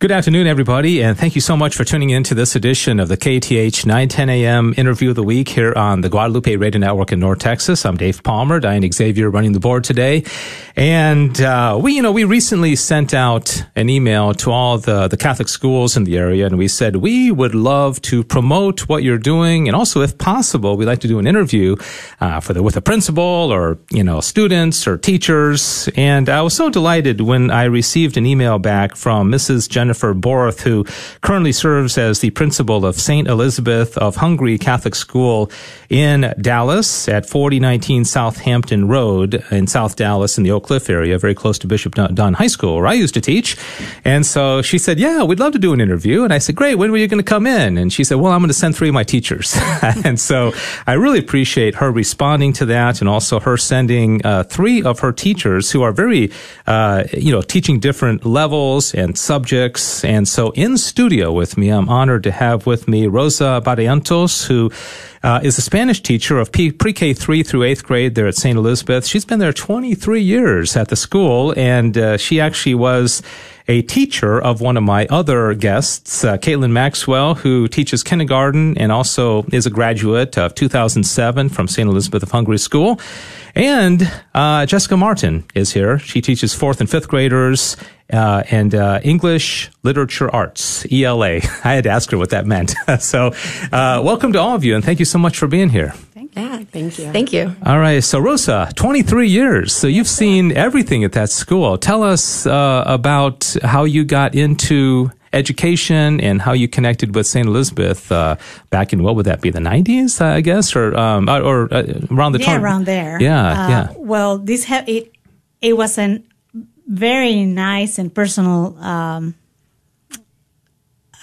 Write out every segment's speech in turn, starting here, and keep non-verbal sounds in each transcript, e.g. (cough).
Good afternoon, everybody, and thank you so much for tuning in to this edition of the KATH 910 a.m. interview of the week here on the Guadalupe Radio Network in North Texas. I'm Dave Palmer, Diane Xavier running the board today. And, uh, we, you know, we recently sent out an email to all the, the Catholic schools in the area, and we said we would love to promote what you're doing, and also, if possible, we'd like to do an interview, uh, for the, with a principal or, you know, students or teachers. And I was so delighted when I received an email back from Mrs. Jennifer Jennifer Borth, who currently serves as the principal of St. Elizabeth of Hungary Catholic School in Dallas at 4019 Southampton Road in South Dallas in the Oak Cliff area, very close to Bishop Dunne High School, where I used to teach. And so she said, Yeah, we'd love to do an interview. And I said, Great, when were you going to come in? And she said, Well, I'm going to send three of my teachers. (laughs) and so I really appreciate her responding to that and also her sending uh, three of her teachers who are very, uh, you know, teaching different levels and subjects and so in studio with me, I'm honored to have with me Rosa Barrientos, who uh, is a Spanish teacher of pre-K three through eighth grade there at St. Elizabeth. She's been there 23 years at the school, and uh, she actually was a teacher of one of my other guests, uh, Caitlin Maxwell, who teaches kindergarten and also is a graduate of 2007 from St. Elizabeth of Hungary School. And uh, Jessica Martin is here. She teaches fourth and fifth graders uh, and uh, English Literature Arts, ELA. (laughs) I had to ask her what that meant. (laughs) so, uh, welcome to all of you, and thank you so much for being here. Thank you. Yeah, thank you. Thank you. All right. So, Rosa, 23 years. So, you've seen everything at that school. Tell us uh, about how you got into education and how you connected with St. Elizabeth uh, back in what would that be the 90s I guess or um, or uh, around the time? yeah, time around there yeah uh, yeah well this ha- it it was a very nice and personal um,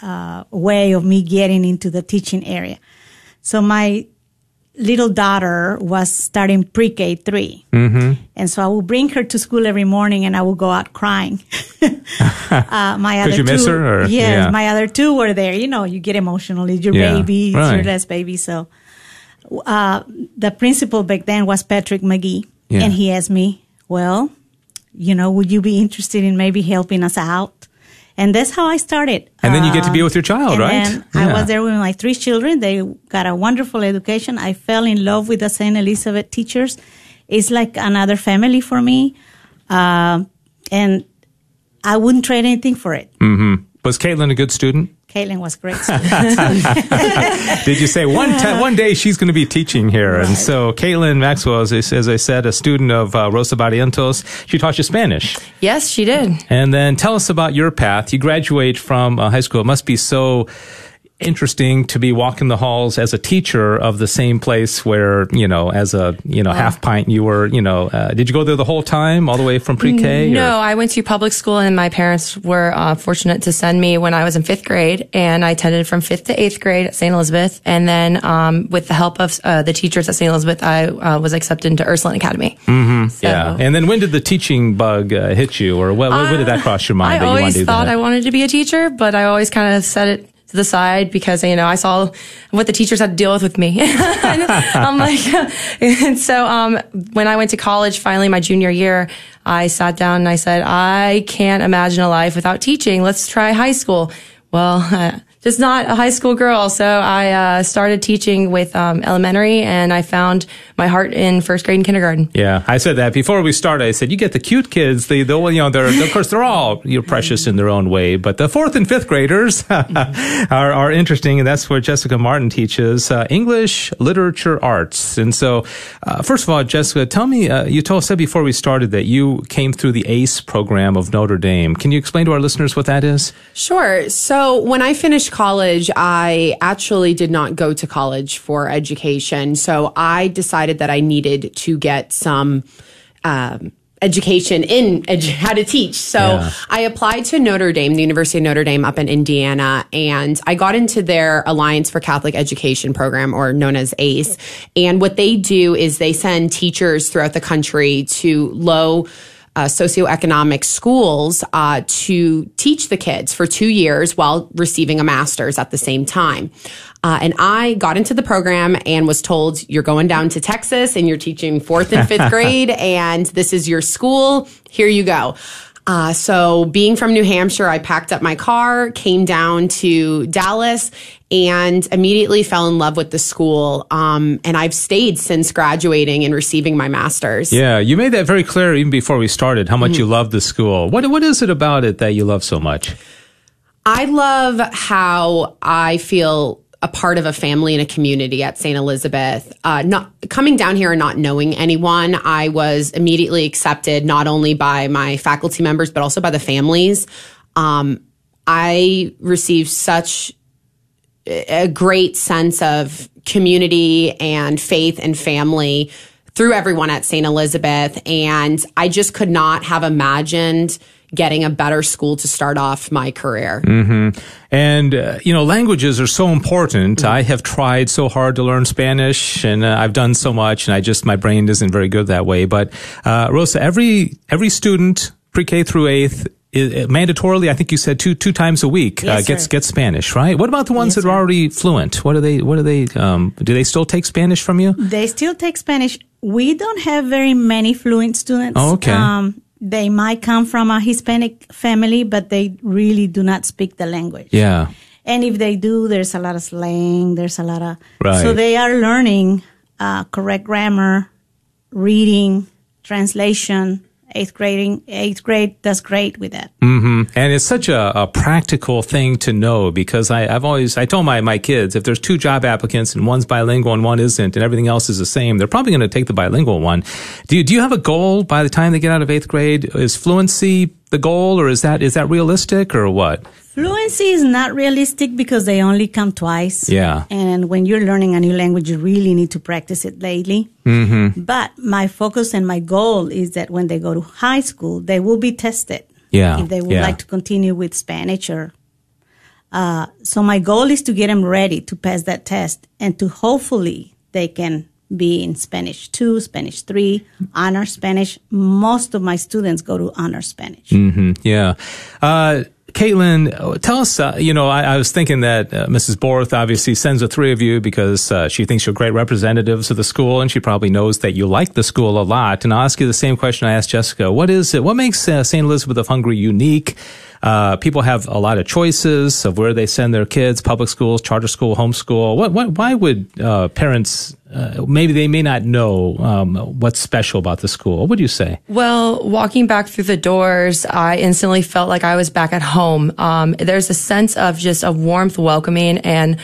uh, way of me getting into the teaching area so my little daughter was starting pre-K 3 mm-hmm. and so I would bring her to school every morning, and I would go out crying. (laughs) uh, my other you two, miss her? Or? Yes, yeah. my other two were there. You know, you get emotional. It's your yeah. baby, it's right. your last baby. So, uh, the principal back then was Patrick McGee, yeah. and he asked me, "Well, you know, would you be interested in maybe helping us out?" And that's how I started. And then you get to be uh, with your child, right? yeah. I was there with my three children. They got a wonderful education. I fell in love with the St. Elizabeth teachers. It's like another family for me, uh, and I wouldn't trade anything for it. Mm-hmm. Was Caitlin a good student? Caitlin was great. (laughs) (laughs) Did you say one t- one day she's going to be teaching here? Right. And so Caitlin Maxwell is, as I said, a student of uh, Rosa Barrientos. She taught you Spanish. Yes, she did. And then tell us about your path. You graduate from uh, high school. It must be so interesting to be walking the halls as a teacher of the same place where you know as a you know half pint you were you know uh, did you go there the whole time all the way from pre-k no or? i went to public school and my parents were uh, fortunate to send me when i was in fifth grade and i attended from fifth to eighth grade at st elizabeth and then um, with the help of uh, the teachers at st elizabeth i uh, was accepted into ursuline academy mm-hmm. so, yeah and then when did the teaching bug uh, hit you or when, when, did that cross your mind i always thought that? i wanted to be a teacher but i always kind of set it to the side because you know I saw what the teachers had to deal with with me. (laughs) I'm like, (laughs) and so um, when I went to college, finally my junior year, I sat down and I said, I can't imagine a life without teaching. Let's try high school. Well, (laughs) uh, just not a high school girl. So I uh, started teaching with um, elementary, and I found my heart in first grade and kindergarten. Yeah, I said that before we started. I said you get the cute kids. They, they you know, they're of course they're all you're precious in their own way, but the fourth and fifth graders (laughs) are are interesting, and that's where Jessica Martin teaches uh, English literature arts. And so, uh, first of all, Jessica, tell me, uh, you told said before we started that you came through the ACE program of Notre Dame. Can you explain to our listeners what that is? Sure. So when I finished college, I actually did not go to college for education. So I decided that I needed to get some, um, education in edu- how to teach. So yeah. I applied to Notre Dame, the University of Notre Dame up in Indiana, and I got into their Alliance for Catholic Education program or known as ACE. And what they do is they send teachers throughout the country to low uh, socioeconomic schools uh, to teach the kids for two years while receiving a master's at the same time. Uh, and I got into the program and was told, you're going down to Texas and you're teaching fourth and fifth (laughs) grade, and this is your school. Here you go. Uh, so, being from New Hampshire, I packed up my car, came down to Dallas, and immediately fell in love with the school. Um, and I've stayed since graduating and receiving my master's. Yeah, you made that very clear even before we started how much mm-hmm. you love the school. What what is it about it that you love so much? I love how I feel a part of a family and a community at St. Elizabeth. Uh, not coming down here and not knowing anyone, I was immediately accepted not only by my faculty members but also by the families. Um, I received such a great sense of community and faith and family through everyone at St. Elizabeth, and I just could not have imagined getting a better school to start off my career. Mm-hmm. And, uh, you know, languages are so important. Mm-hmm. I have tried so hard to learn Spanish and uh, I've done so much and I just, my brain isn't very good that way. But, uh, Rosa, every, every student, pre-K through eighth, is, mandatorily, I think you said two two times a week uh, yes, gets gets Spanish, right? What about the ones yes, that are already fluent? What do they? What do they? Um, do they still take Spanish from you? They still take Spanish. We don't have very many fluent students. Oh, okay. Um, they might come from a Hispanic family, but they really do not speak the language. Yeah. And if they do, there's a lot of slang. There's a lot of right. so they are learning uh, correct grammar, reading, translation, eighth grading eighth grade does great with that. Mm-hmm. and it's such a, a, practical thing to know because I, have always i told my, my kids if there's two job applicants and one's bilingual and one isn't and everything else is the same they're probably going to take the bilingual one. Do you, do you have a goal by the time they get out of eighth grade? Is fluency the goal or is that is that realistic or what Fluency is not realistic because they only come twice. Yeah. And when you're learning a new language, you really need to practice it daily. Mm-hmm. But my focus and my goal is that when they go to high school, they will be tested. Yeah. If they would yeah. like to continue with Spanish or. Uh, so my goal is to get them ready to pass that test and to hopefully they can be in Spanish two, Spanish three, honor Spanish. Most of my students go to honor Spanish. Mm-hmm. Yeah. Uh, Caitlin, tell us, uh, you know, I, I, was thinking that uh, Mrs. Borth obviously sends the three of you because uh, she thinks you're great representatives of the school and she probably knows that you like the school a lot. And I'll ask you the same question I asked Jessica. What is it? What makes uh, St. Elizabeth of Hungary unique? Uh, people have a lot of choices of where they send their kids, public schools, charter school, homeschool. What, what, why would uh, parents uh, maybe they may not know um, what's special about the school. What would you say? Well, walking back through the doors, I instantly felt like I was back at home. Um, there's a sense of just a warmth, welcoming, and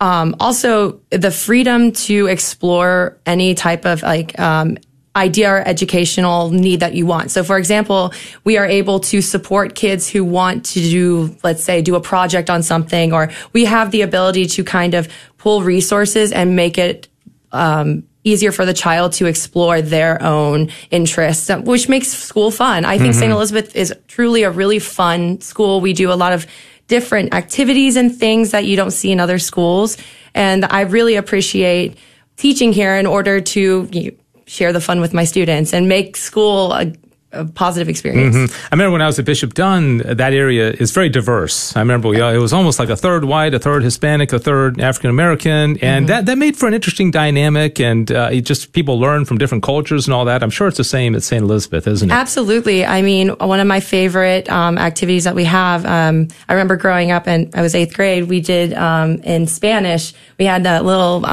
um, also the freedom to explore any type of like um, idea or educational need that you want. So, for example, we are able to support kids who want to do, let's say, do a project on something, or we have the ability to kind of pull resources and make it um, easier for the child to explore their own interests, which makes school fun. I think mm-hmm. St. Elizabeth is truly a really fun school. We do a lot of different activities and things that you don't see in other schools. And I really appreciate teaching here in order to share the fun with my students and make school a a positive experience. Mm-hmm. I remember when I was at Bishop Dunne, that area is very diverse. I remember you know, it was almost like a third white, a third Hispanic, a third African American, and mm-hmm. that, that made for an interesting dynamic. And uh, just people learn from different cultures and all that. I'm sure it's the same at St. Elizabeth, isn't it? Absolutely. I mean, one of my favorite um, activities that we have. Um, I remember growing up, and I was eighth grade. We did um, in Spanish. We had that little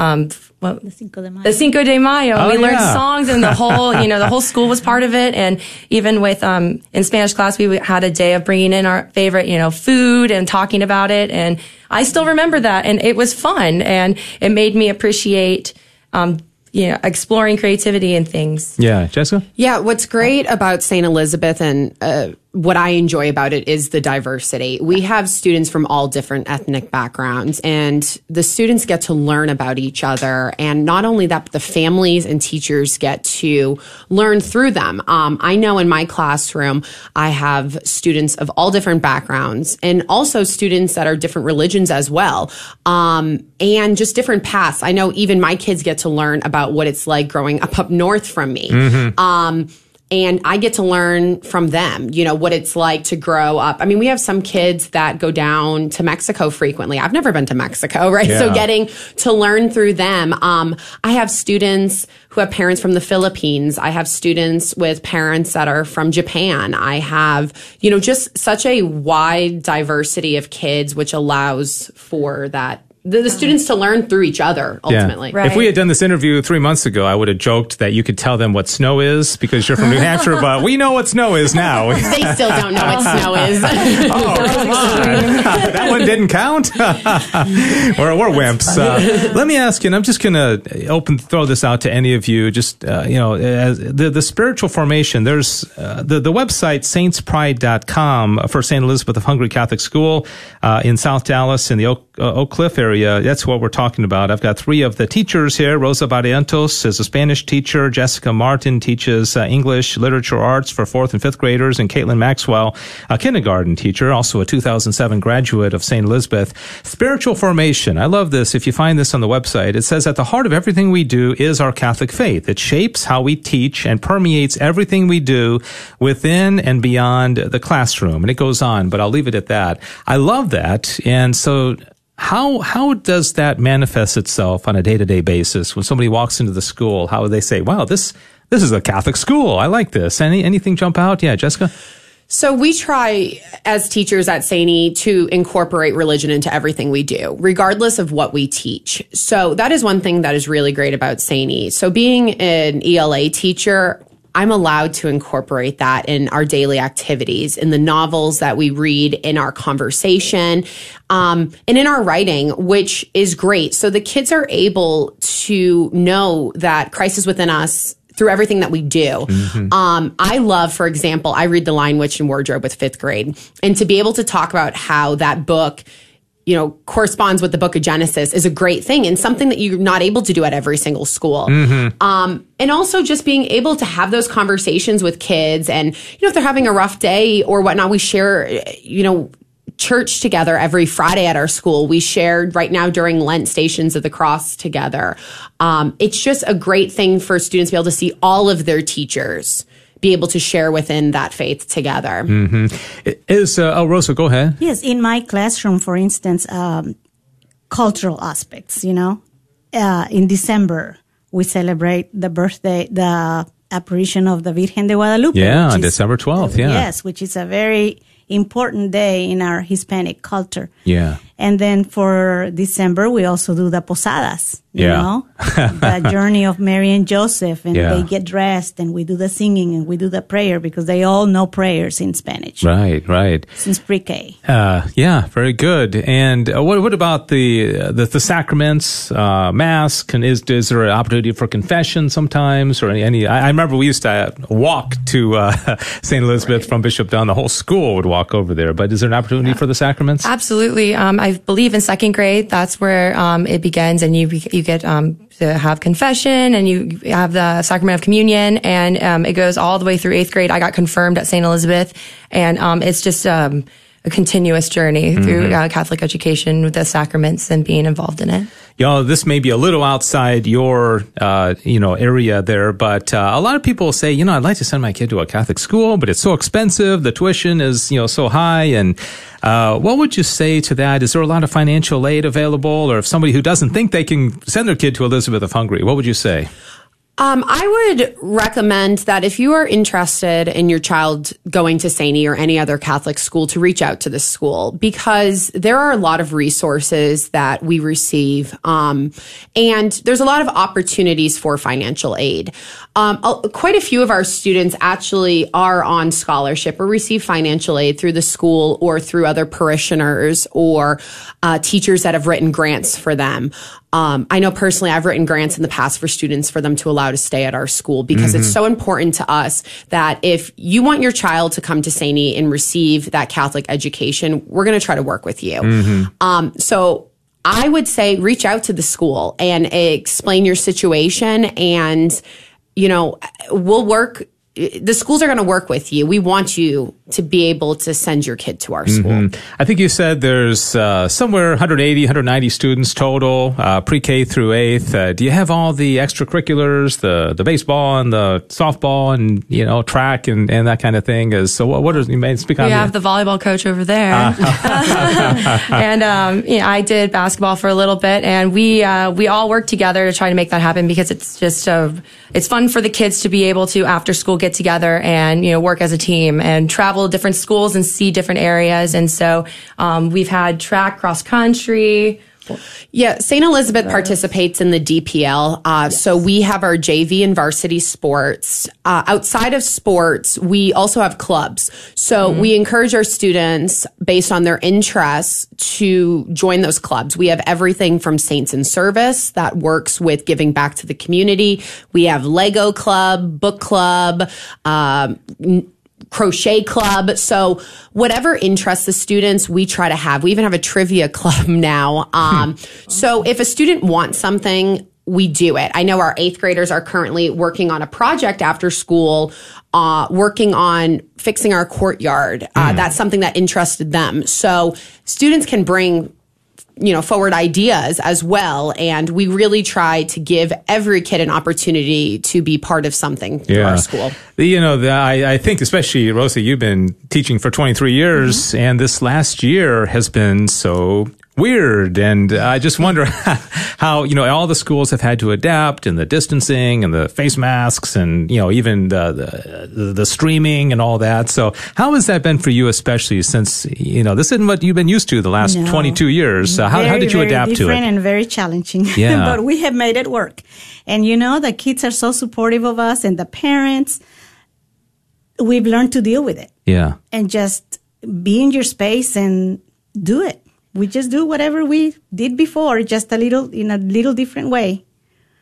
well, the Cinco de Mayo. The Cinco de Mayo. Oh, we learned songs and the (laughs) whole, you know, the whole school was part of it. And even with, um, in Spanish class, we had a day of bringing in our favorite, you know, food and talking about it. And I still remember that. And it was fun and it made me appreciate, um, you know, exploring creativity and things. Yeah. Jessica? Yeah. What's great about St. Elizabeth and, uh, what I enjoy about it is the diversity. We have students from all different ethnic backgrounds, and the students get to learn about each other. And not only that, but the families and teachers get to learn through them. Um, I know in my classroom, I have students of all different backgrounds and also students that are different religions as well, um, and just different paths. I know even my kids get to learn about what it's like growing up up north from me. Mm-hmm. Um, and I get to learn from them, you know, what it's like to grow up. I mean, we have some kids that go down to Mexico frequently. I've never been to Mexico, (laughs) right? Yeah. So getting to learn through them. Um, I have students who have parents from the Philippines. I have students with parents that are from Japan. I have, you know, just such a wide diversity of kids, which allows for that the, the, students to learn through each other ultimately. Yeah. Right. If we had done this interview three months ago, I would have joked that you could tell them what snow is because you're from New (laughs) Hampshire, but we know what snow is now. (laughs) they still don't know what snow is. (laughs) oh, come on. that one didn't count. we're, we're wimps. Uh, let me ask you, and I'm just going to open, throw this out to any of you. Just, uh, you know, as the, the spiritual formation, there's uh, the, the website saintspride.com for St. Elizabeth of Hungary Catholic School uh, in South Dallas in the Oak, uh, Oak Cliff area area. That's what we're talking about. I've got three of the teachers here. Rosa Barrientos is a Spanish teacher. Jessica Martin teaches uh, English literature arts for fourth and fifth graders. And Caitlin Maxwell, a kindergarten teacher, also a 2007 graduate of St. Elizabeth. Spiritual formation. I love this. If you find this on the website, it says at the heart of everything we do is our Catholic faith. It shapes how we teach and permeates everything we do within and beyond the classroom. And it goes on, but I'll leave it at that. I love that. And so how how does that manifest itself on a day to day basis when somebody walks into the school? How would they say, "Wow, this this is a Catholic school. I like this." Any anything jump out? Yeah, Jessica. So we try as teachers at Saini to incorporate religion into everything we do, regardless of what we teach. So that is one thing that is really great about Saini. So being an ELA teacher, I'm allowed to incorporate that in our daily activities, in the novels that we read, in our conversation, um, and in our writing, which is great. So the kids are able to know that Christ is within us through everything that we do. Mm-hmm. Um, I love, for example, I read The Lion, Witch, and Wardrobe with fifth grade, and to be able to talk about how that book you know, corresponds with the book of Genesis is a great thing and something that you're not able to do at every single school. Mm-hmm. Um, and also just being able to have those conversations with kids and, you know, if they're having a rough day or whatnot, we share, you know, church together every Friday at our school. We shared right now during Lent stations of the cross together. Um, it's just a great thing for students to be able to see all of their teachers be able to share within that faith together. Mm-hmm. Is uh, oh Rosa, go ahead. Yes, in my classroom, for instance, um, cultural aspects. You know, uh, in December we celebrate the birthday, the apparition of the Virgen de Guadalupe. Yeah, on December twelfth. Yeah, yes, which is a very important day in our Hispanic culture. Yeah. And then for December, we also do the posadas, you yeah. know, (laughs) the journey of Mary and Joseph. And yeah. they get dressed and we do the singing and we do the prayer because they all know prayers in Spanish. Right, right. Since pre-K. Uh, yeah, very good. And uh, what, what about the, uh, the, the sacraments, uh, mass? Can, is, is there an opportunity for confession sometimes or any, any I, I remember we used to walk to, uh, (laughs) St. Elizabeth right. from Bishop Dunne. The whole school would walk over there, but is there an opportunity yeah. for the sacraments? Absolutely. Um, I believe in second grade, that's where um, it begins, and you you get um, to have confession, and you have the sacrament of communion, and um, it goes all the way through eighth grade. I got confirmed at St. Elizabeth, and um, it's just um, a continuous journey mm-hmm. through uh, Catholic education with the sacraments and being involved in it you know, this may be a little outside your, uh, you know, area there, but uh, a lot of people say, you know, I'd like to send my kid to a Catholic school, but it's so expensive. The tuition is, you know, so high. And uh, what would you say to that? Is there a lot of financial aid available? Or if somebody who doesn't think they can send their kid to Elizabeth of Hungary, what would you say? Um, I would recommend that if you are interested in your child going to Saini or any other Catholic school to reach out to the school because there are a lot of resources that we receive. Um, and there's a lot of opportunities for financial aid. Um, quite a few of our students actually are on scholarship or receive financial aid through the school or through other parishioners or uh, teachers that have written grants for them. Um, I know personally, I've written grants in the past for students for them to allow to stay at our school because mm-hmm. it's so important to us that if you want your child to come to Saini and receive that Catholic education, we're going to try to work with you. Mm-hmm. Um, so I would say reach out to the school and explain your situation and, you know, we'll work the schools are going to work with you. We want you to be able to send your kid to our school. Mm-hmm. I think you said there's uh, somewhere 180, 190 students total, uh, pre-K through eighth. Uh, do you have all the extracurriculars, the the baseball and the softball and you know track and, and that kind of thing? Is so what? What is you may speak on? We have the volleyball coach over there, uh-huh. (laughs) and um, you know, I did basketball for a little bit, and we uh, we all work together to try to make that happen because it's just a it's fun for the kids to be able to after school get together and you know work as a team and travel different schools and see different areas. And so um, we've had track, cross country. Yeah, St. Elizabeth participates in the DPL. Uh, yes. So we have our JV and varsity sports. Uh, outside of sports, we also have clubs. So mm-hmm. we encourage our students based on their interests to join those clubs. We have everything from Saints in Service that works with giving back to the community. We have Lego Club, Book Club, um, crochet club. So whatever interests the students, we try to have. We even have a trivia (laughs) club now. Um, so if a student wants something, we do it. I know our eighth graders are currently working on a project after school, uh, working on fixing our courtyard. Uh, mm. That's something that interested them. So students can bring you know, forward ideas as well. And we really try to give every kid an opportunity to be part of something yeah. our school. You know, the, I, I, think especially Rosa, you've been teaching for 23 years mm-hmm. and this last year has been so weird. And I just wonder (laughs) how, you know, all the schools have had to adapt and the distancing and the face masks and, you know, even the, the, the, streaming and all that. So how has that been for you, especially since, you know, this isn't what you've been used to the last no. 22 years. Uh, how, very, how did you adapt to it? and very challenging. (laughs) Yeah. but we have made it work. And, you know, the kids are so supportive of us and the parents, we've learned to deal with it. Yeah. And just be in your space and do it we just do whatever we did before, just a little in a little different way.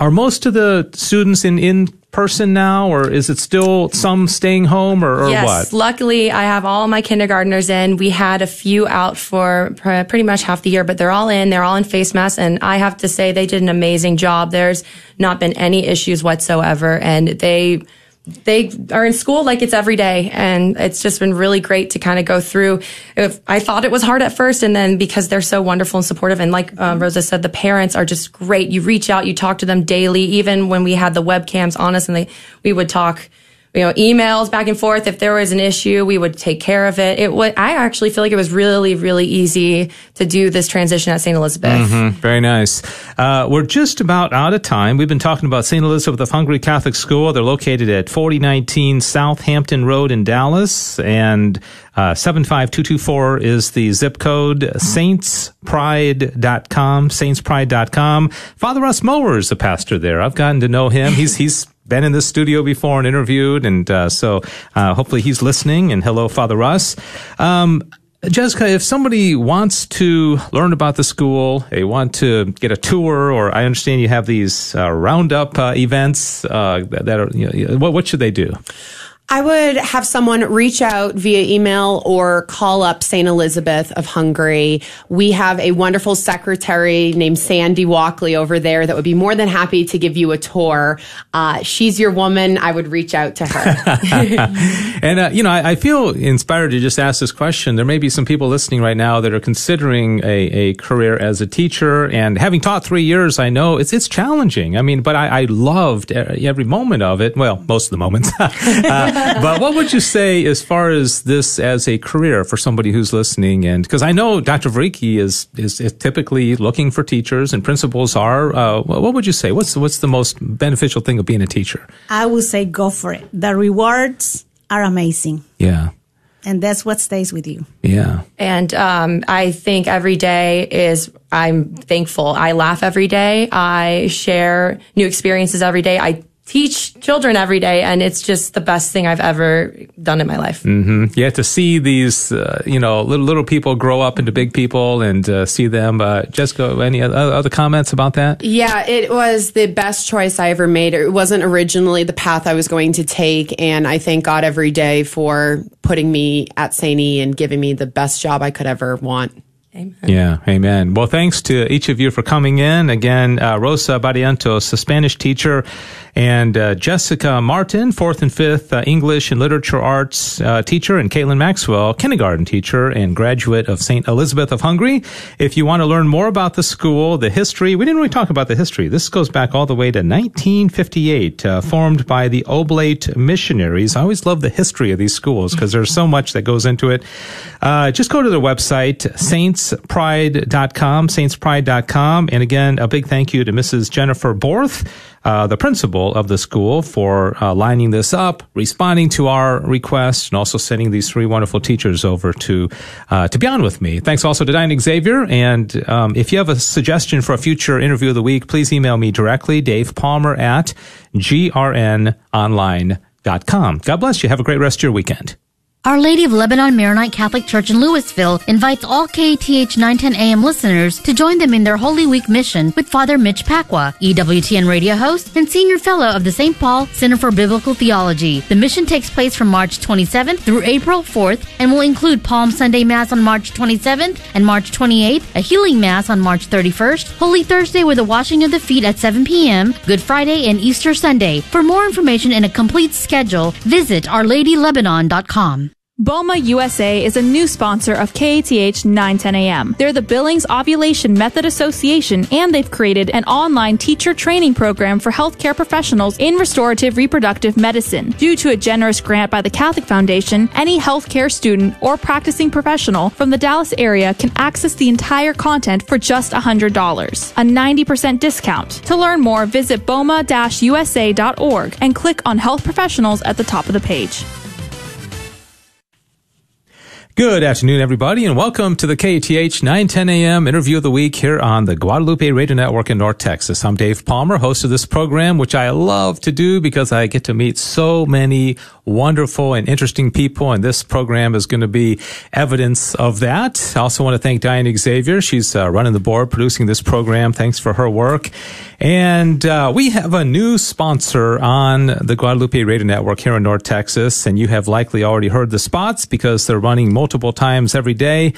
Are most of the students in in person now, or is it still some staying home, or, or yes, what? luckily I have all my kindergartners in. We had a few out for pretty much half the year, but they're all in. They're all in face masks, and I have to say they did an amazing job. There's not been any issues whatsoever, and they they are in school like it's every day and it's just been really great to kind of go through. If i thought it was hard at first and then because they're so wonderful and supportive and like um, rosa said the parents are just great. You reach out you talk to them daily. Even when we had the webcams on us and they we would talk you know, emails back and forth. If there was an issue, we would take care of it. It I actually feel like it was really, really easy to do this transition at St. Elizabeth. Mm-hmm. Very nice. Uh, we're just about out of time. We've been talking about St. Elizabeth of Hungary Catholic School. They're located at 4019 Southampton Road in Dallas and uh, 75224 is the zip code, saintspride.com, saintspride.com. Father Russ Mower is the pastor there. I've gotten to know him. He's, he's been in this studio before and interviewed, and uh, so uh, hopefully he's listening. And hello, Father Russ. Um, Jessica, if somebody wants to learn about the school, they want to get a tour, or I understand you have these uh, roundup uh, events uh, that are, you know, what, what should they do? I would have someone reach out via email or call up St. Elizabeth of Hungary. We have a wonderful secretary named Sandy Walkley over there that would be more than happy to give you a tour. Uh, she's your woman. I would reach out to her. (laughs) and, uh, you know, I, I, feel inspired to just ask this question. There may be some people listening right now that are considering a, a career as a teacher and having taught three years, I know it's, it's challenging. I mean, but I, I loved every moment of it. Well, most of the moments. (laughs) uh, (laughs) but what would you say as far as this as a career for somebody who's listening? And because I know Dr. Vereecke is, is, is typically looking for teachers and principals are. Uh, what would you say? What's what's the most beneficial thing of being a teacher? I would say go for it. The rewards are amazing. Yeah and that's what stays with you. Yeah. And um, I think every day is I'm thankful. I laugh every day. I share new experiences every day. I teach children every day and it's just the best thing i've ever done in my life. Mm-hmm. yeah to see these uh, you know little, little people grow up into big people and uh, see them uh, jessica any other comments about that? Yeah it was the best choice i ever made. It wasn't originally the path i was going to take and i thank god every day for putting me at st e and giving me the best job i could ever want Amen. Yeah, amen. Well, thanks to each of you for coming in. Again, uh, Rosa Barrientos, a Spanish teacher, and uh, Jessica Martin, fourth and fifth uh, English and Literature Arts uh, teacher, and Caitlin Maxwell, kindergarten teacher and graduate of St. Elizabeth of Hungary. If you want to learn more about the school, the history, we didn't really talk about the history. This goes back all the way to 1958, uh, formed by the Oblate missionaries. I always love the history of these schools because there's so much that goes into it. Uh, just go to their website, saintspride.com, saintspride.com. And again, a big thank you to Mrs. Jennifer Borth, uh, the principal of the school, for uh, lining this up, responding to our request, and also sending these three wonderful teachers over to uh, to be on with me. Thanks also to Diane Xavier. And um, if you have a suggestion for a future interview of the week, please email me directly, Dave Palmer at grnonline.com. God bless you. Have a great rest of your weekend. Our Lady of Lebanon Maronite Catholic Church in Lewisville invites all KATH 910 AM listeners to join them in their Holy Week mission with Father Mitch Pacwa, EWTN radio host and senior fellow of the St. Paul Center for Biblical Theology. The mission takes place from March 27th through April 4th and will include Palm Sunday Mass on March 27th and March 28th, a healing Mass on March 31st, Holy Thursday with a washing of the feet at 7 p.m., Good Friday, and Easter Sunday. For more information and a complete schedule, visit OurLadyLebanon.com. BOMA USA is a new sponsor of KATH 910 AM. They're the Billings Ovulation Method Association and they've created an online teacher training program for healthcare professionals in restorative reproductive medicine. Due to a generous grant by the Catholic Foundation, any healthcare student or practicing professional from the Dallas area can access the entire content for just $100, a 90% discount. To learn more, visit boma-usa.org and click on health professionals at the top of the page. Good afternoon, everybody, and welcome to the KATH 910 AM interview of the week here on the Guadalupe Radio Network in North Texas. I'm Dave Palmer, host of this program, which I love to do because I get to meet so many wonderful and interesting people, and this program is going to be evidence of that. I also want to thank Diane Xavier. She's uh, running the board, producing this program. Thanks for her work. And uh, we have a new sponsor on the Guadalupe Radio Network here in North Texas, and you have likely already heard the spots because they're running multiple times every day.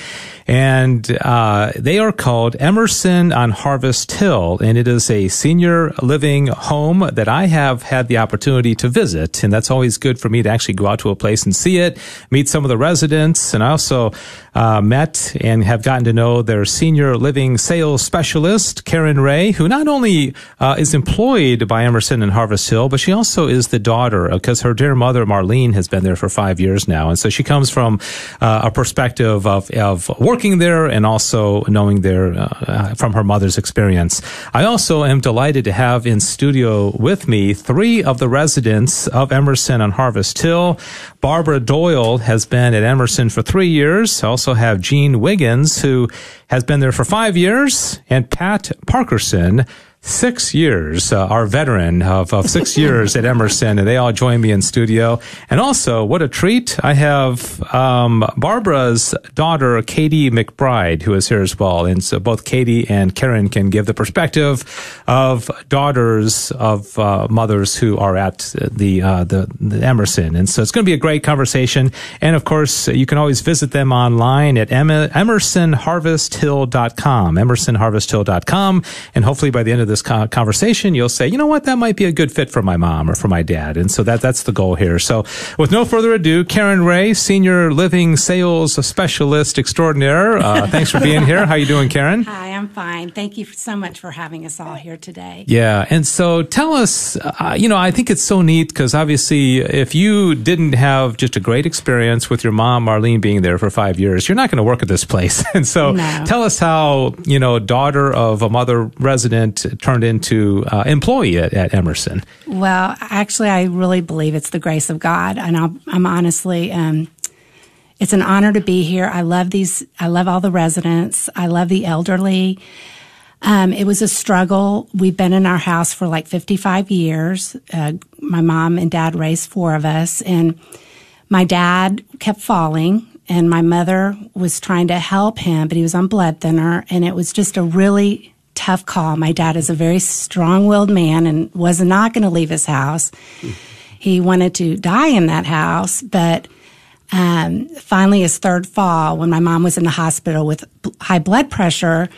And uh, they are called Emerson on Harvest Hill, and it is a senior living home that I have had the opportunity to visit, and that's always good for me to actually go out to a place and see it, meet some of the residents, and I also uh, met and have gotten to know their senior living sales specialist, Karen Ray, who not only uh, is employed by Emerson and Harvest Hill, but she also is the daughter because her dear mother, Marlene, has been there for five years now. And so she comes from uh, a perspective of, of working there and also knowing their, uh, from her mother's experience. I also am delighted to have in studio with me three of the residents of Emerson and Harvest Hill. Barbara Doyle has been at Emerson for three years. I also have Jean Wiggins, who has been there for five years, and Pat Parkerson, six years, uh, our veteran of, of six (laughs) years at Emerson, and they all join me in studio. And also, what a treat! I have um, Barbara's daughter, Katie McBride, who is here as well. And so both Katie and Karen can give the perspective of daughters of uh, mothers who are at the, uh, the, the Emerson. And so it's going to be a great conversation. And of course, you can always visit them online at emersonharvesthill.com, emersonharvesthill.com, and hopefully by the end of this this conversation, you'll say, you know what, that might be a good fit for my mom or for my dad. And so that, that's the goal here. So with no further ado, Karen Ray, senior living sales specialist extraordinaire. Uh, (laughs) thanks for being here. How are you doing, Karen? Hi, I'm fine. Thank you so much for having us all here today. Yeah. And so tell us, uh, you know, I think it's so neat because obviously if you didn't have just a great experience with your mom, Marlene, being there for five years, you're not going to work at this place. (laughs) and so no. tell us how, you know, daughter of a mother resident turned into uh, employee at, at, Emerson? Well, actually, I really believe it's the grace of God, and i am honestly. Um, it's an honor to be here. I love these. I love all the residents. I love the elderly. Um, it was a struggle. We've been in our house for like 55 years. Uh, my mom and dad raised four of us, and my dad kept falling, and my mother was trying to help him, but he was on blood thinner, and it was just a really tough call. My dad is a very strong willed man and was not going to leave his house. He wanted to die in that house, but um, finally, his third fall, when my mom was in the hospital with high blood pressure,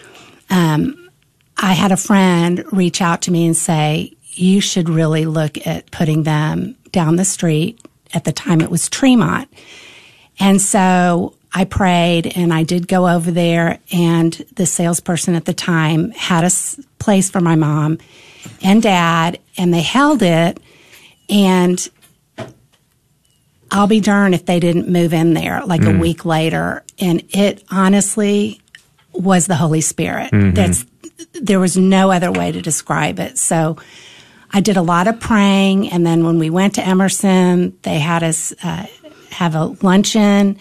um, I had a friend reach out to me and say, You should really look at putting them down the street. At the time, it was Tremont. And so I prayed and I did go over there, and the salesperson at the time had a place for my mom and dad, and they held it. And I'll be darned if they didn't move in there like mm. a week later. And it honestly was the Holy Spirit. Mm-hmm. That's there was no other way to describe it. So I did a lot of praying, and then when we went to Emerson, they had us uh, have a luncheon,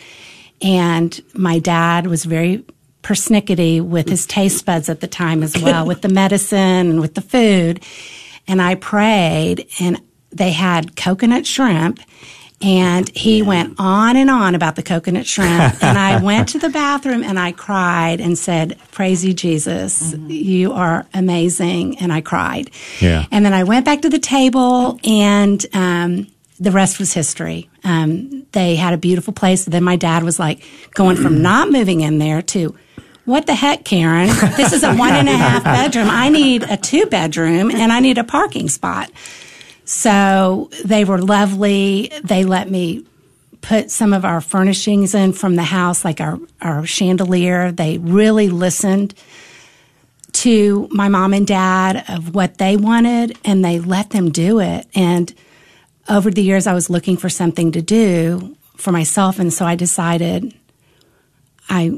and my dad was very persnickety with his taste buds at the time as well, with the medicine and with the food. And I prayed, and they had coconut shrimp and he yeah. went on and on about the coconut shrimp. (laughs) and I went to the bathroom and I cried and said, Praise you, Jesus. Mm-hmm. You are amazing. And I cried. Yeah. And then I went back to the table and, um, the rest was history. Um, they had a beautiful place. Then my dad was like going from not moving in there to, what the heck, Karen? This is a (laughs) one and a half bedroom. I need a two bedroom and I need a parking spot. So they were lovely. They let me put some of our furnishings in from the house, like our, our chandelier. They really listened to my mom and dad of what they wanted and they let them do it. And over the years, I was looking for something to do for myself. And so I decided I,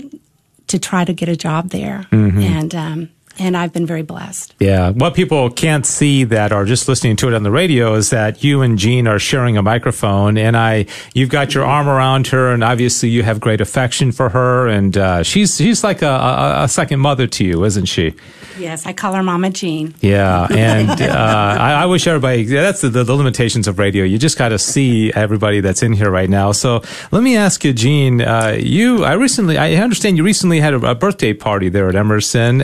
to try to get a job there. Mm-hmm. And, um, and I've been very blessed. Yeah. What people can't see that are just listening to it on the radio is that you and Jean are sharing a microphone and I, you've got your arm around her and obviously you have great affection for her and, uh, she's, she's like a, a, a second mother to you, isn't she? Yes, I call her Mama Jean. Yeah, and (laughs) uh, I, I, wish everybody. That's the, the, the, limitations of radio. You just got to see everybody that's in here right now. So let me ask you, Jean. Uh, you, I recently, I understand you recently had a, a birthday party there at Emerson.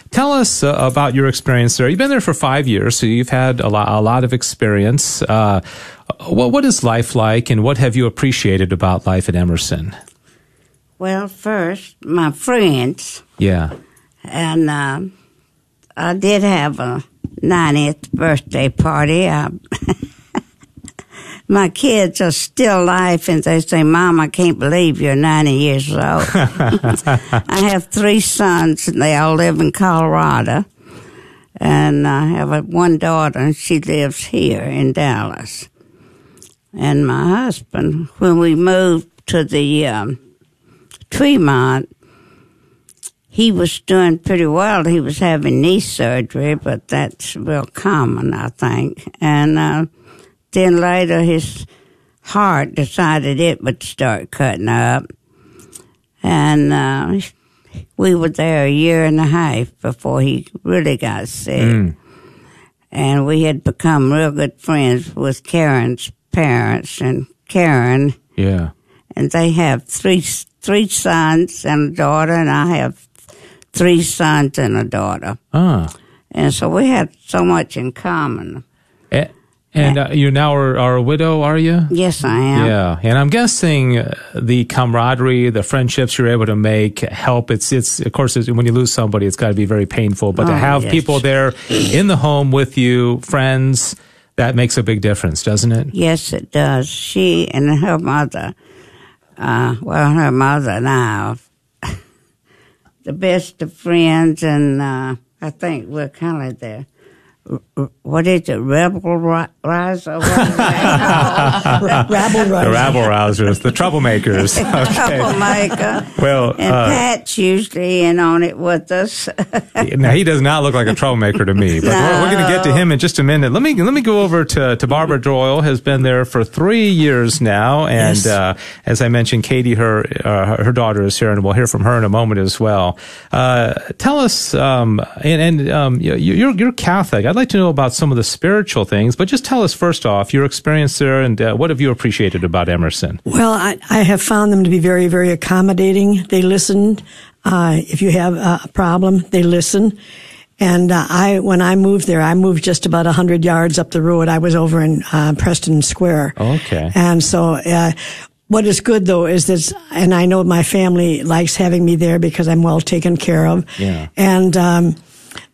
Uh, tell us uh, about your experience there. You've been there for five years, so you've had a lot, a lot of experience. Uh, what, what is life like, and what have you appreciated about life at Emerson? Well, first, my friends. Yeah. And um, I did have a 90th birthday party. I, (laughs) my kids are still laughing. They say, Mom, I can't believe you're 90 years old. (laughs) I have three sons, and they all live in Colorado. And I have a, one daughter, and she lives here in Dallas. And my husband, when we moved to the um, Tremont, he was doing pretty well. He was having knee surgery, but that's real common, I think. And uh, then later, his heart decided it would start cutting up. And uh, we were there a year and a half before he really got sick. Mm. And we had become real good friends with Karen's parents and Karen. Yeah. And they have three three sons and a daughter, and I have three sons and a daughter. Ah. And so we had so much in common. And uh, you now are, are, a widow, are you? Yes, I am. Yeah, and I'm guessing uh, the camaraderie, the friendships you're able to make help. It's it's of course when you lose somebody, it's got to be very painful. But oh, to have yes. people there in the home with you, friends, that makes a big difference, doesn't it? Yes, it does. She and her mother, uh, well, her mother now (laughs) the best of friends, and uh, I think we're kind of the what is it, rebel rouser? rabble rousers. (laughs) The rabble rousers, the troublemakers. (laughs) Okay. Troublemaker. Well, and uh, Pat's usually in on it with us. (laughs) now he does not look like a troublemaker to me, but no. we're, we're going to get to him in just a minute. Let me let me go over to to Barbara Doyle. Has been there for three years now, and yes. uh, as I mentioned, Katie, her uh, her daughter is here, and we'll hear from her in a moment as well. Uh, tell us, um, and, and um, you're you're Catholic. I'd like to know about some of the spiritual things, but just tell us first off your experience there and uh, what have you appreciated about Emerson? Well, I, I, have found them to be very, very accommodating. They listened. Uh, if you have a problem, they listen. And uh, I, when I moved there, I moved just about a hundred yards up the road. I was over in uh, Preston Square. Okay. And so uh, what is good though is that, and I know my family likes having me there because I'm well taken care of. Yeah. And, um,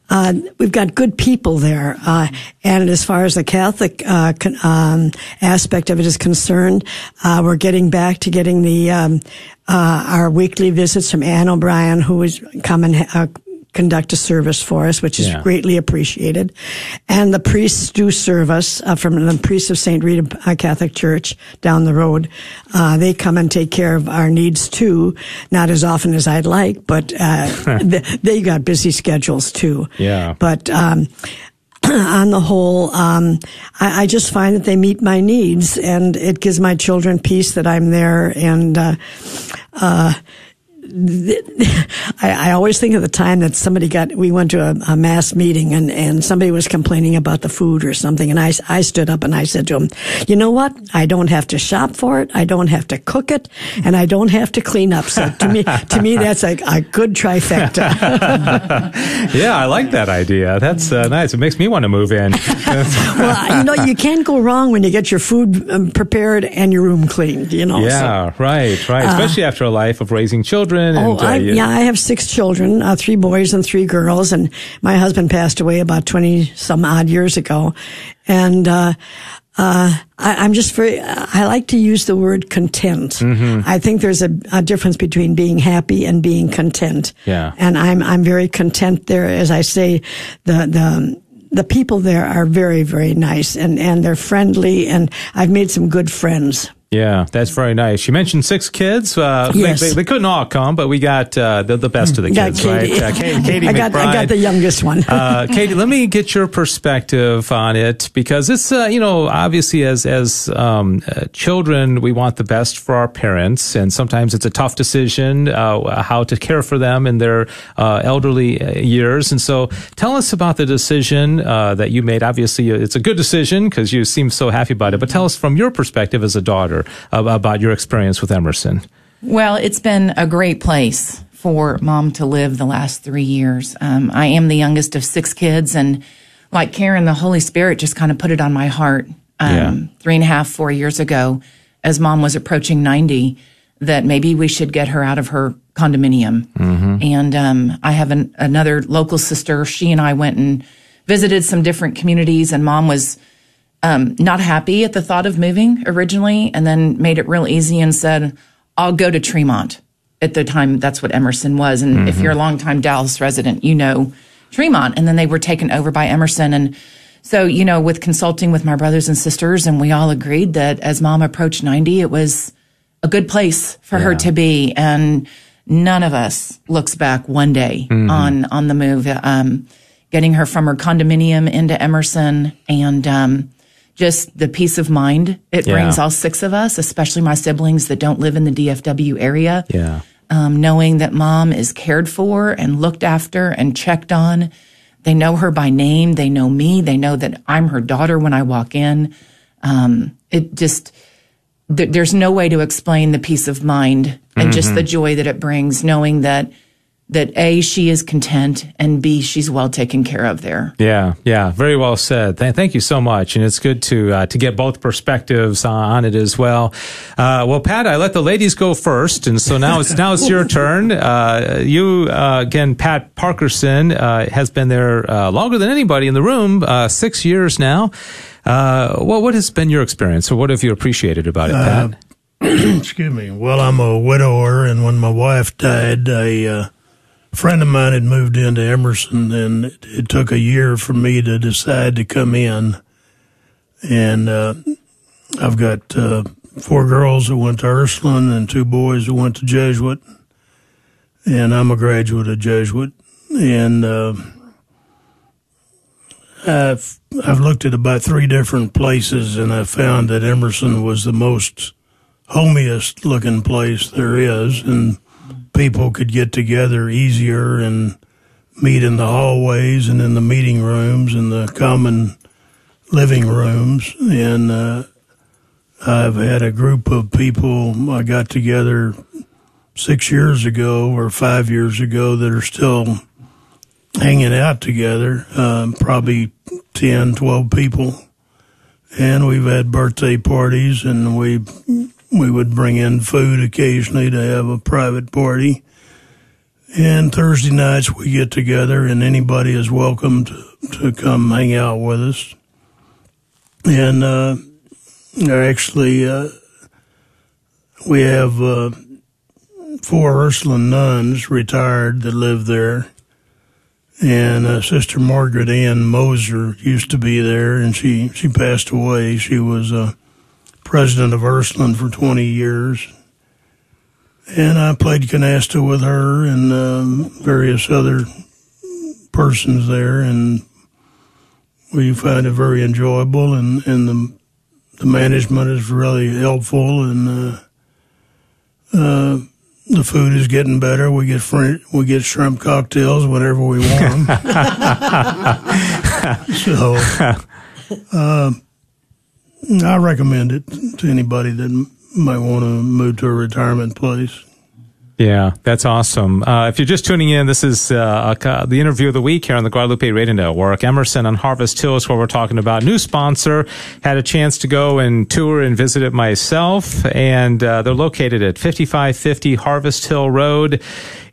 uh, we've got good people there. Uh, and as far as the Catholic uh, con- um, aspect of it is concerned, uh, we're getting back to getting the um, uh, our weekly visits from Ann O'Brien, who is coming uh, conduct a service for us, which is yeah. greatly appreciated. And the priests do serve us uh, from the priests of St. Rita uh, Catholic Church down the road. Uh, they come and take care of our needs too, not as often as I'd like, but uh, (laughs) they got busy schedules too. Yeah. But um, (clears throat) on the whole, um, I, I, just find that they meet my needs, and it gives my children peace that I'm there. And uh, uh, I, I, always think of the time that somebody got, we went to a, a, mass meeting and, and somebody was complaining about the food or something. And I, I stood up and I said to him, you know what? I don't have to shop for it. I don't have to cook it and I don't have to clean up. So to me, to me, that's a, a good trifecta. (laughs) yeah, I like that idea. That's uh, nice. It makes me want to move in. (laughs) well, you know, you can't go wrong when you get your food um, prepared and your room cleaned, you know. Yeah, so, right, right. Uh, Especially uh, after a life of raising children children? Oh, and, uh, I, yeah, I have six children, uh, three boys and three girls, and my husband passed away about twenty some odd years ago, and. Uh, uh, I, am just very, I like to use the word content. Mm-hmm. I think there's a, a, difference between being happy and being content. Yeah. And I'm, I'm very content there. As I say, the, the, the people there are very, very nice and, and they're friendly and I've made some good friends. Yeah, that's very nice. You mentioned six kids. Uh, yes. They, they, they, couldn't all come, but we got uh, the, the best of the kids, Katie. right? Uh, Katie, (laughs) Katie I, got, McBride. I got the youngest one. uh, Katie, let me get your perspective on it because it's, uh, you know, obviously as, as um, uh, children, we want the best for our parents, and sometimes it's a tough decision uh, how to care for them in their elderly years. And so tell us about the decision that you made. Obviously, it's a good decision because you seem so happy about it, but tell us from your perspective as a daughter about your experience with Emerson. Well, it's been a great place for mom to live the last three years. Um, I am the youngest of six kids, and like Karen, the Holy Spirit just kind of put it on my heart um, yeah. three and a half, four years ago, as mom was approaching 90, that maybe we should get her out of her condominium. Mm-hmm. And um, I have an, another local sister. She and I went and visited some different communities, and mom was um, not happy at the thought of moving originally, and then made it real easy and said, I'll go to Tremont. At the time, that's what Emerson was. And mm-hmm. if you're a longtime Dallas resident, you know Tremont. And then they were taken over by Emerson. And so, you know, with consulting with my brothers and sisters, and we all agreed that as mom approached 90, it was a good place for yeah. her to be. And none of us looks back one day mm-hmm. on, on the move. Um, getting her from her condominium into Emerson and, um, just the peace of mind it yeah. brings all six of us, especially my siblings that don't live in the DFW area. Yeah. Um, knowing that mom is cared for and looked after and checked on. They know her by name. They know me. They know that I'm her daughter when I walk in. Um, it just, th- there's no way to explain the peace of mind and mm-hmm. just the joy that it brings knowing that that A, she is content, and B, she's well taken care of there. Yeah, yeah, very well said. Th- thank you so much, and it's good to uh, to get both perspectives on it as well. Uh, well, Pat, I let the ladies go first, and so now it's now it's your (laughs) turn. Uh, you uh, again, Pat Parkerson uh, has been there uh, longer than anybody in the room, six years now. well, what has been your experience, or what have you appreciated about it, Pat? (clears throat) excuse me. Well, I'm a widower, and when my wife died, I a friend of mine had moved into Emerson, and it, took a year for me to decide to come in. And uh, I've got uh, four girls that went to Ursuline and two boys that went to Jesuit. And I'm a graduate of Jesuit. And uh, I've, I've looked at about three different places, and I found that Emerson was the most homiest looking place there is. And people could get together easier and meet in the hallways and in the meeting rooms and the common living rooms. And uh, I've had a group of people I got together six years ago or five years ago that are still hanging out together, um, probably 10, 12 people. And we've had birthday parties and we we would bring in food occasionally to have a private party. And Thursday nights we get together, and anybody is welcome to, to come hang out with us. And uh, actually, uh, we have uh, four Ursuline nuns retired that live there. And uh, Sister Margaret Ann Moser used to be there, and she, she passed away. She was uh, president of Ursuline for 20 years. And I played canasta with her and um, various other persons there, and we find it very enjoyable, and, and the, the management is really helpful, and uh, uh, the food is getting better. We get fr- we get shrimp cocktails whenever we want them. (laughs) so uh, I recommend it to anybody that might want to move to a retirement place. Yeah, that's awesome. Uh, if you're just tuning in, this is uh, uh, the interview of the week here on the Guadalupe Radio Network. Emerson on Harvest Hill is what we're talking about. New sponsor. Had a chance to go and tour and visit it myself, and uh, they're located at 5550 Harvest Hill Road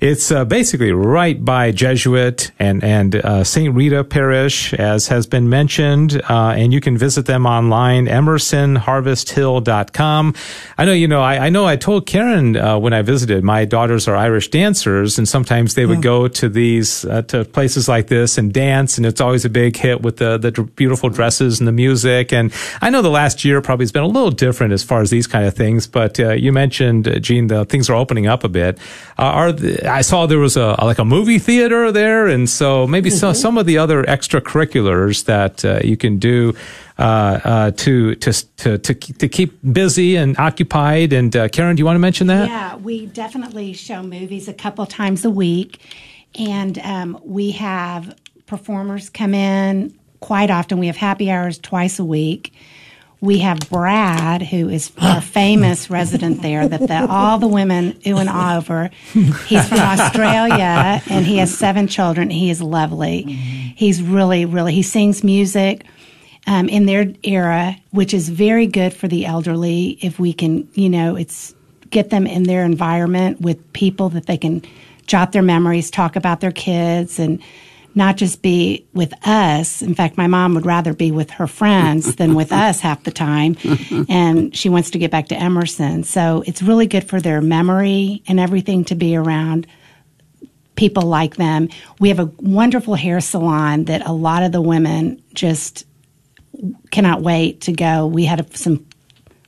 it's uh, basically right by Jesuit and and uh, St. Rita Parish, as has been mentioned, uh, and you can visit them online, emersonharvesthill.com. I know, you know, I, I know I told Karen uh, when I visited, my daughters are Irish dancers, and sometimes they would mm. go to these uh, to places like this and dance, and it's always a big hit with the the beautiful dresses and the music. And I know the last year probably has been a little different as far as these kind of things, but uh, you mentioned, Jean, the things are opening up a bit. are the, I saw there was a like a movie theater there, and so maybe mm-hmm. some some of the other extracurriculars that uh, you can do uh, uh, to, to to to to keep busy and occupied. And uh, Karen, do you want to mention that? Yeah, we definitely show movies a couple times a week, and um, we have performers come in quite often. We have happy hours twice a week we have Brad, who is our famous (laughs) resident there, that the, all the women ooh and ah over. He's from Australia and he has seven children. He is lovely. He's really, really, he sings music um, in their era, which is very good for the elderly if we can, you know, it's get them in their environment with people that they can jot their memories, talk about their kids, and not just be with us. In fact, my mom would rather be with her friends than with (laughs) us half the time. And she wants to get back to Emerson. So it's really good for their memory and everything to be around people like them. We have a wonderful hair salon that a lot of the women just cannot wait to go. We had some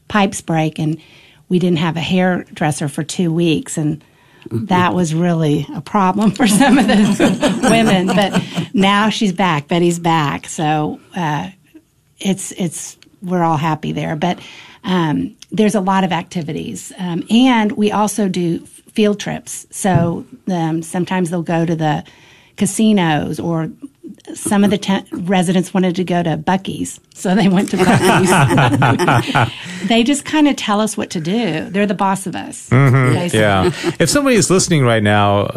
pipes break and we didn't have a hairdresser for two weeks. And that was really a problem for some of the (laughs) women. But now she's back. Betty's back, so uh, it's it's we're all happy there. But um, there's a lot of activities, um, and we also do field trips. So um, sometimes they'll go to the casinos or some of the ten- residents wanted to go to Buc-ee's, so they went to Buc-ee's. (laughs) they just kind of tell us what to do. They're the boss of us. Mm-hmm. Yeah. if somebody is listening right now,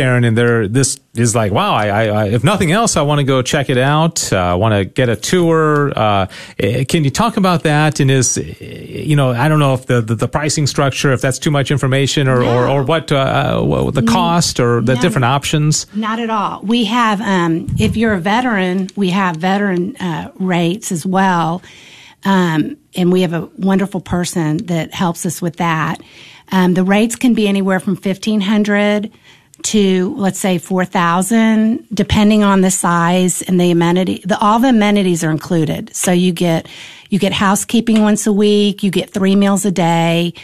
Karen, and they're this is like, wow, I, I, if nothing else, I want to go check it out. Uh, I want to get a tour. Uh, eh, can you talk about that? And is, you know, I don't know if the, the, the pricing structure, if that's too much information or, no. or, or, what, uh, what, the cost or the no, different options. Not at all. We have, um, if you're a veteran, we have veteran uh, rates as well. Um, and we have a wonderful person that helps us with that. Um, the rates can be anywhere from 1500 to let's say 4000 depending on the size and the amenity the, all the amenities are included. So you get you get housekeeping once a week you get three meals a day.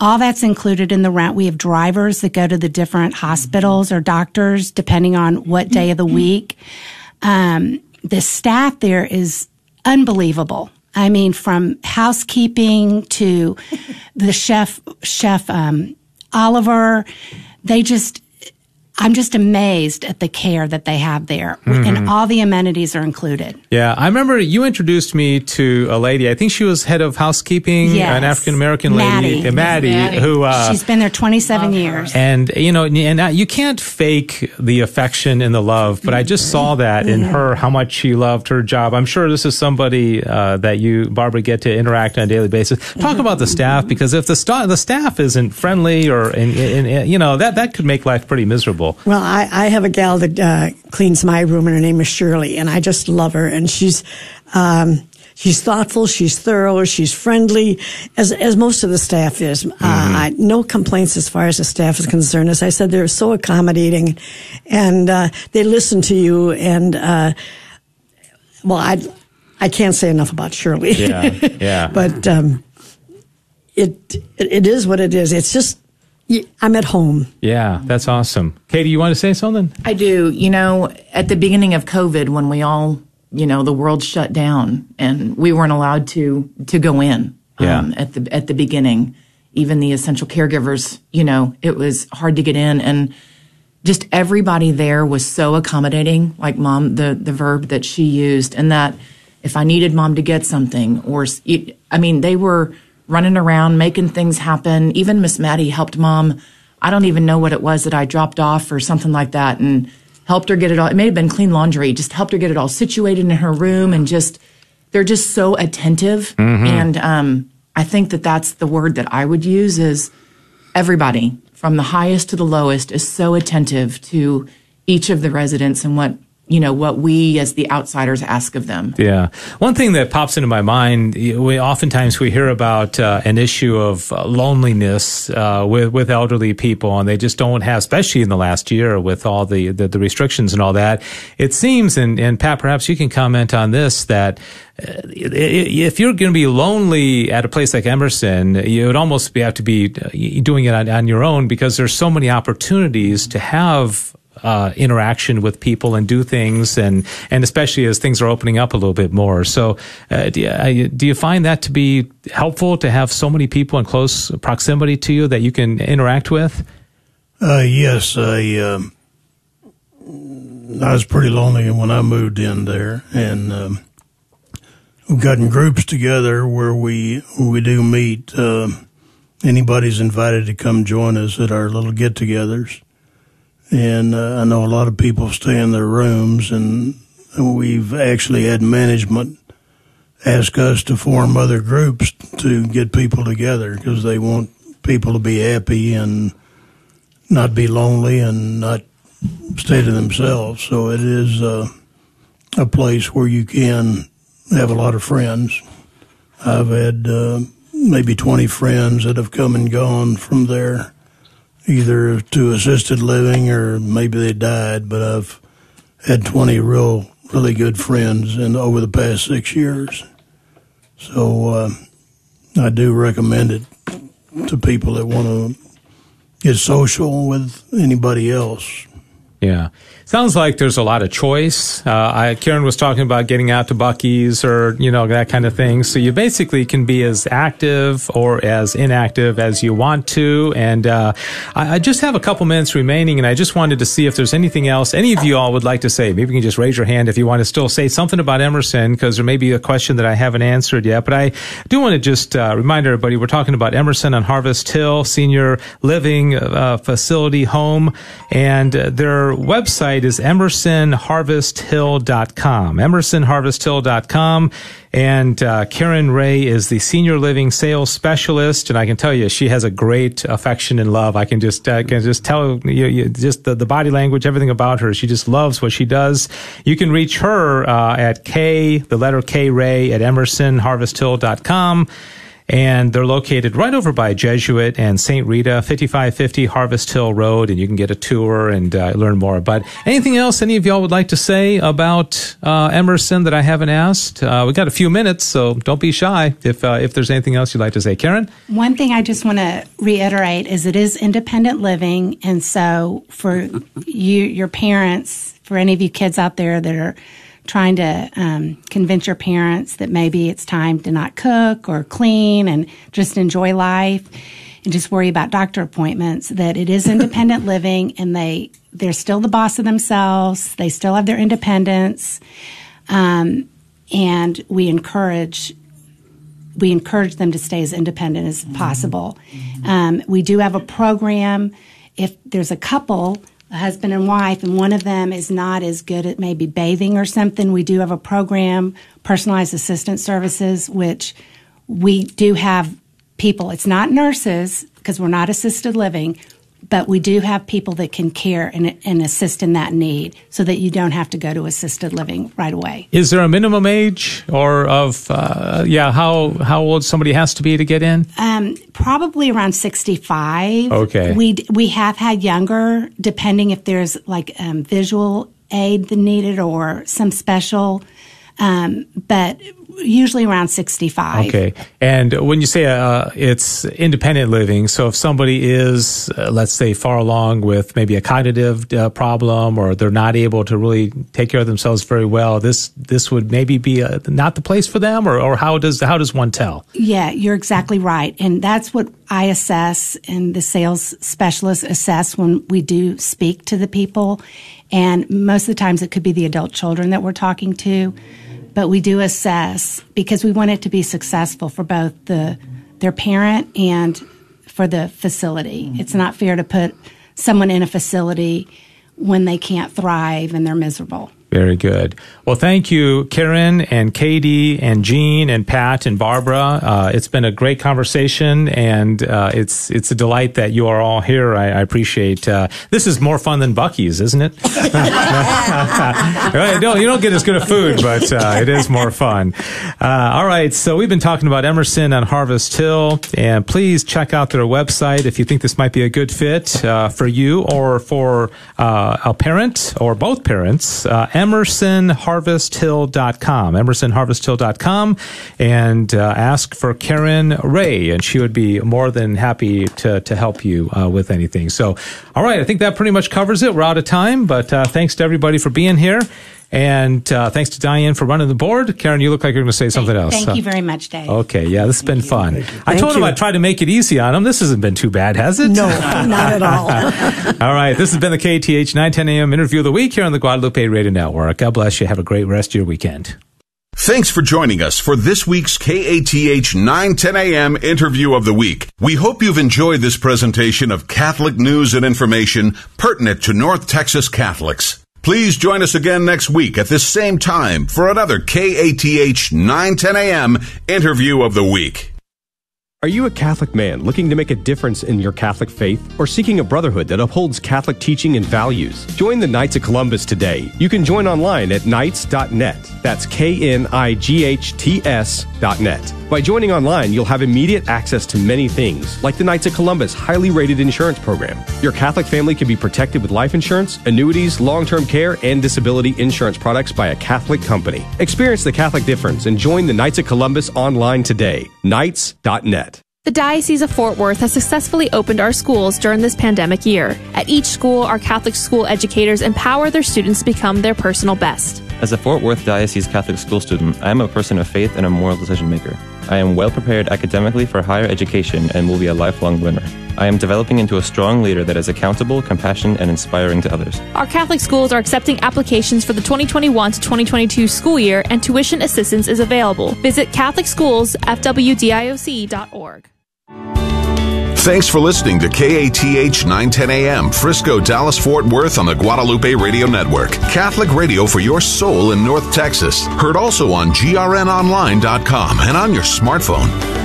All that's included in the rent. We have drivers that go to the different hospitals or doctors depending on what day of the week. Um, the staff there is unbelievable. I mean from housekeeping to the chef chef um, oliver they just I'm just amazed at the care that they have there, mm-hmm. and all the amenities are included. Yeah, I remember you introduced me to a lady. I think she was head of housekeeping, yes. an African American lady, Maddie. Maddie, Maddie, who uh, she's been there 27 years. And you know, and you can't fake the affection and the love, but I just saw that in her how much she loved her job. I'm sure this is somebody uh, that you, Barbara, get to interact on a daily basis. Talk mm-hmm. about the staff because if the st- the staff isn't friendly or and, and, and, you know that that could make life pretty miserable. Well, I, I have a gal that uh, cleans my room, and her name is Shirley, and I just love her. And she's um, she's thoughtful, she's thorough, she's friendly, as as most of the staff is. Uh, mm-hmm. Uh, no complaints as far as the staff is concerned. As I said, they're so accommodating, and uh, they listen to you. And uh, well, I I can't say enough about Shirley. Yeah, yeah. (laughs) but um, it it is what it is. It's just I'm at home. Yeah, that's awesome. Katie, you want to say something? I do. You know, at the beginning of COVID, when we all, you know, the world shut down and we weren't allowed to to go in. Yeah. Um, at the at the beginning, even the essential caregivers, you know, it was hard to get in, and just everybody there was so accommodating. Like mom, the the verb that she used, and that if I needed mom to get something, or I mean, they were running around, making things happen. Even Miss Maddie helped mom. I don't even know what it was that I dropped off or something like that and helped her get it all. It may have been clean laundry, just helped her get it all situated in her room and just, they're just so attentive. Mm-hmm. And, um, I think that that's the word that I would use is everybody from the highest to the lowest is so attentive to each of the residents and what you know what we as the outsiders ask of them. Yeah, one thing that pops into my mind, we oftentimes we hear about uh, an issue of uh, loneliness uh, with with elderly people, and they just don't have, especially in the last year with all the the, the restrictions and all that. It seems, and, and Pat, perhaps you can comment on this that. Uh, if you're going to be lonely at a place like Emerson, you would almost have to be uh, doing it on, on your own because there's so many opportunities to have uh, interaction with people and do things, and and especially as things are opening up a little bit more. So, uh, do, you, do you find that to be helpful to have so many people in close proximity to you that you can interact with? Uh, yes, I um, I was pretty lonely when I moved in there, and um, we've gotten groups together where we we do meet. Uh, anybody's invited to come join us at our little get-togethers and uh, I know a lot of people stay in their rooms, and we've actually had management ask us to form other groups to get people together because they want people to be happy and not be lonely and not stay to themselves. So it is uh, a place where you can have a lot of friends. I've had uh, maybe 20 friends that have come and gone from there either to assisted living or maybe they died. But I've had 20 real, really good friends in over the past six years. So uh, I do recommend it to people that want to get social with anybody else. Yeah. Sounds like there's a lot of choice. Uh, I, Karen was talking about getting out to Buc-ee's or, you know, that kind of thing. So you basically can be as active or as inactive as you want to. And uh, I, I, just have a couple minutes remaining, and I just wanted to see if there's anything else any of you all would like to say. Maybe you can just raise your hand if you want to still say something about Emerson, because there may be a question that I haven't answered yet. But I do want to just uh, remind everybody we're talking about Emerson on Harvest Hill Senior Living uh, Facility Home, and uh, their website website is emersonharvesthill.com. Emersonharvesthill.com. And uh, Karen Ray is the senior living sales specialist, and I can tell you she has a great affection and love. I can just uh, can just tell you, you just the, the body language, everything about her. She just loves what she does. You can reach her uh, at K, the letter K Ray at emersonharvesthill.com and they're located right over by Jesuit and St. Rita, 5550 Harvest Hill Road, and you can get a tour and uh, learn more. But anything else any of y'all would like to say about uh, Emerson that I haven't asked? Uh, we got a few minutes, so don't be shy if uh, if there's anything else you'd like to say. Karen? One thing I just want to reiterate is it is independent living, and so for you, your parents, for any of you kids out there that are trying to um, convince your parents that maybe it's time to not cook or clean and just enjoy life. and just worry about doctor appointments. That it is independent (laughs) living, and they they're still the boss of themselves. They still have their independence, um, and we encourage we encourage them to stay as independent as possible. Um, we do have a program. If there's a couple, a husband and wife, and one of them is not as good at maybe bathing or something, we do have a program, personalized assistance services, which we do have people. It's not nurses because we're not assisted living but we do have people that can care and, and, assist in that need so that you don't have to go to assisted living right away. Is there a minimum age or of, uh, yeah, how, how old somebody has to be to get in? Um, probably around 65. Okay. We, we have had younger, depending if there's like um, visual aid needed or some special um, but usually around 65. Okay. And when you say uh, it's independent living, so if somebody is, uh, let's say, far along with maybe a cognitive uh, problem or they're not able to really take care of themselves very well, this this would maybe be a, uh, not the place for them, or, or how does how does one tell? Yeah, you're exactly right, and that's what I assess and the sales specialists assess when we do speak to the people, and most of the times it could be the adult children that we're talking to but we do assess because we want it to be successful for both the their parent and for the facility. Mm-hmm. It's not fair to put someone in a facility when they can't thrive and they're miserable. Very good. Well, thank you, Karen and Katie and Jean and Pat and Barbara. Uh, it's been a great conversation, and uh, it's it's a delight that you are all here. I, I appreciate. Uh, this is more fun than Buc-ee's, isn't it? (laughs) no, you don't get as good a food, but uh, it is more fun. Uh, all right, so we've been talking about Emerson on Harvest Hill, and please check out their website if you think this might be a good fit uh, for you or for a parent or both parents emersonharvesthill.com, emersonharvesthill.com, and uh, ask for Karen Ray, and she would be more than happy to, to help you uh, with anything. So, all right, I think that pretty much covers it. We're out of time, but uh, thanks to everybody for being here. And uh, thanks to Diane for running the board. Karen, you look like you're going to say something thank, else. Thank you very much, Dave. Okay, yeah, this has been fun. I told you. him I'd try to make it easy on him. This hasn't been too bad, has it? No, (laughs) not at all. all right, this has been the KATH 910 AM interview of the week here on the Guadalupe Radio Network. God bless you. Have a great rest of your weekend. Thanks for joining us for this week's KATH 910 AM interview of the week. We hope you've enjoyed this presentation of Catholic news and information pertinent to North Texas Catholics. Please join us again next week at this same time for another KATH 910 AM interview of the week. Are you a Catholic man looking to make a difference in your Catholic faith or seeking a brotherhood that upholds Catholic teaching and values? Join the Knights of Columbus today. You can join online at knights.net. That's K N I G H T S.net. By joining online, you'll have immediate access to many things, like the Knights of Columbus highly rated insurance program. Your Catholic family can be protected with life insurance, annuities, long term care, and disability insurance products by a Catholic company. Experience the Catholic difference and join the Knights of Columbus online today. Knights.net. The Diocese of Fort Worth has successfully opened our schools during this pandemic year. At each school, our Catholic school educators empower their students to become their personal best. As a Fort Worth Diocese Catholic school student, I am a person of faith and a moral decision maker. I am well prepared academically for higher education and will be a lifelong learner. I am developing into a strong leader that is accountable, compassionate, and inspiring to others. Our Catholic schools are accepting applications for the 2021 to 2022 school year, and tuition assistance is available. Visit CatholicSchoolsFWDIOC.org. Thanks for listening to KATH 910 AM, Frisco, Dallas, Fort Worth on the Guadalupe Radio Network. Catholic radio for your soul in North Texas. Heard also on grnonline.com and on your smartphone.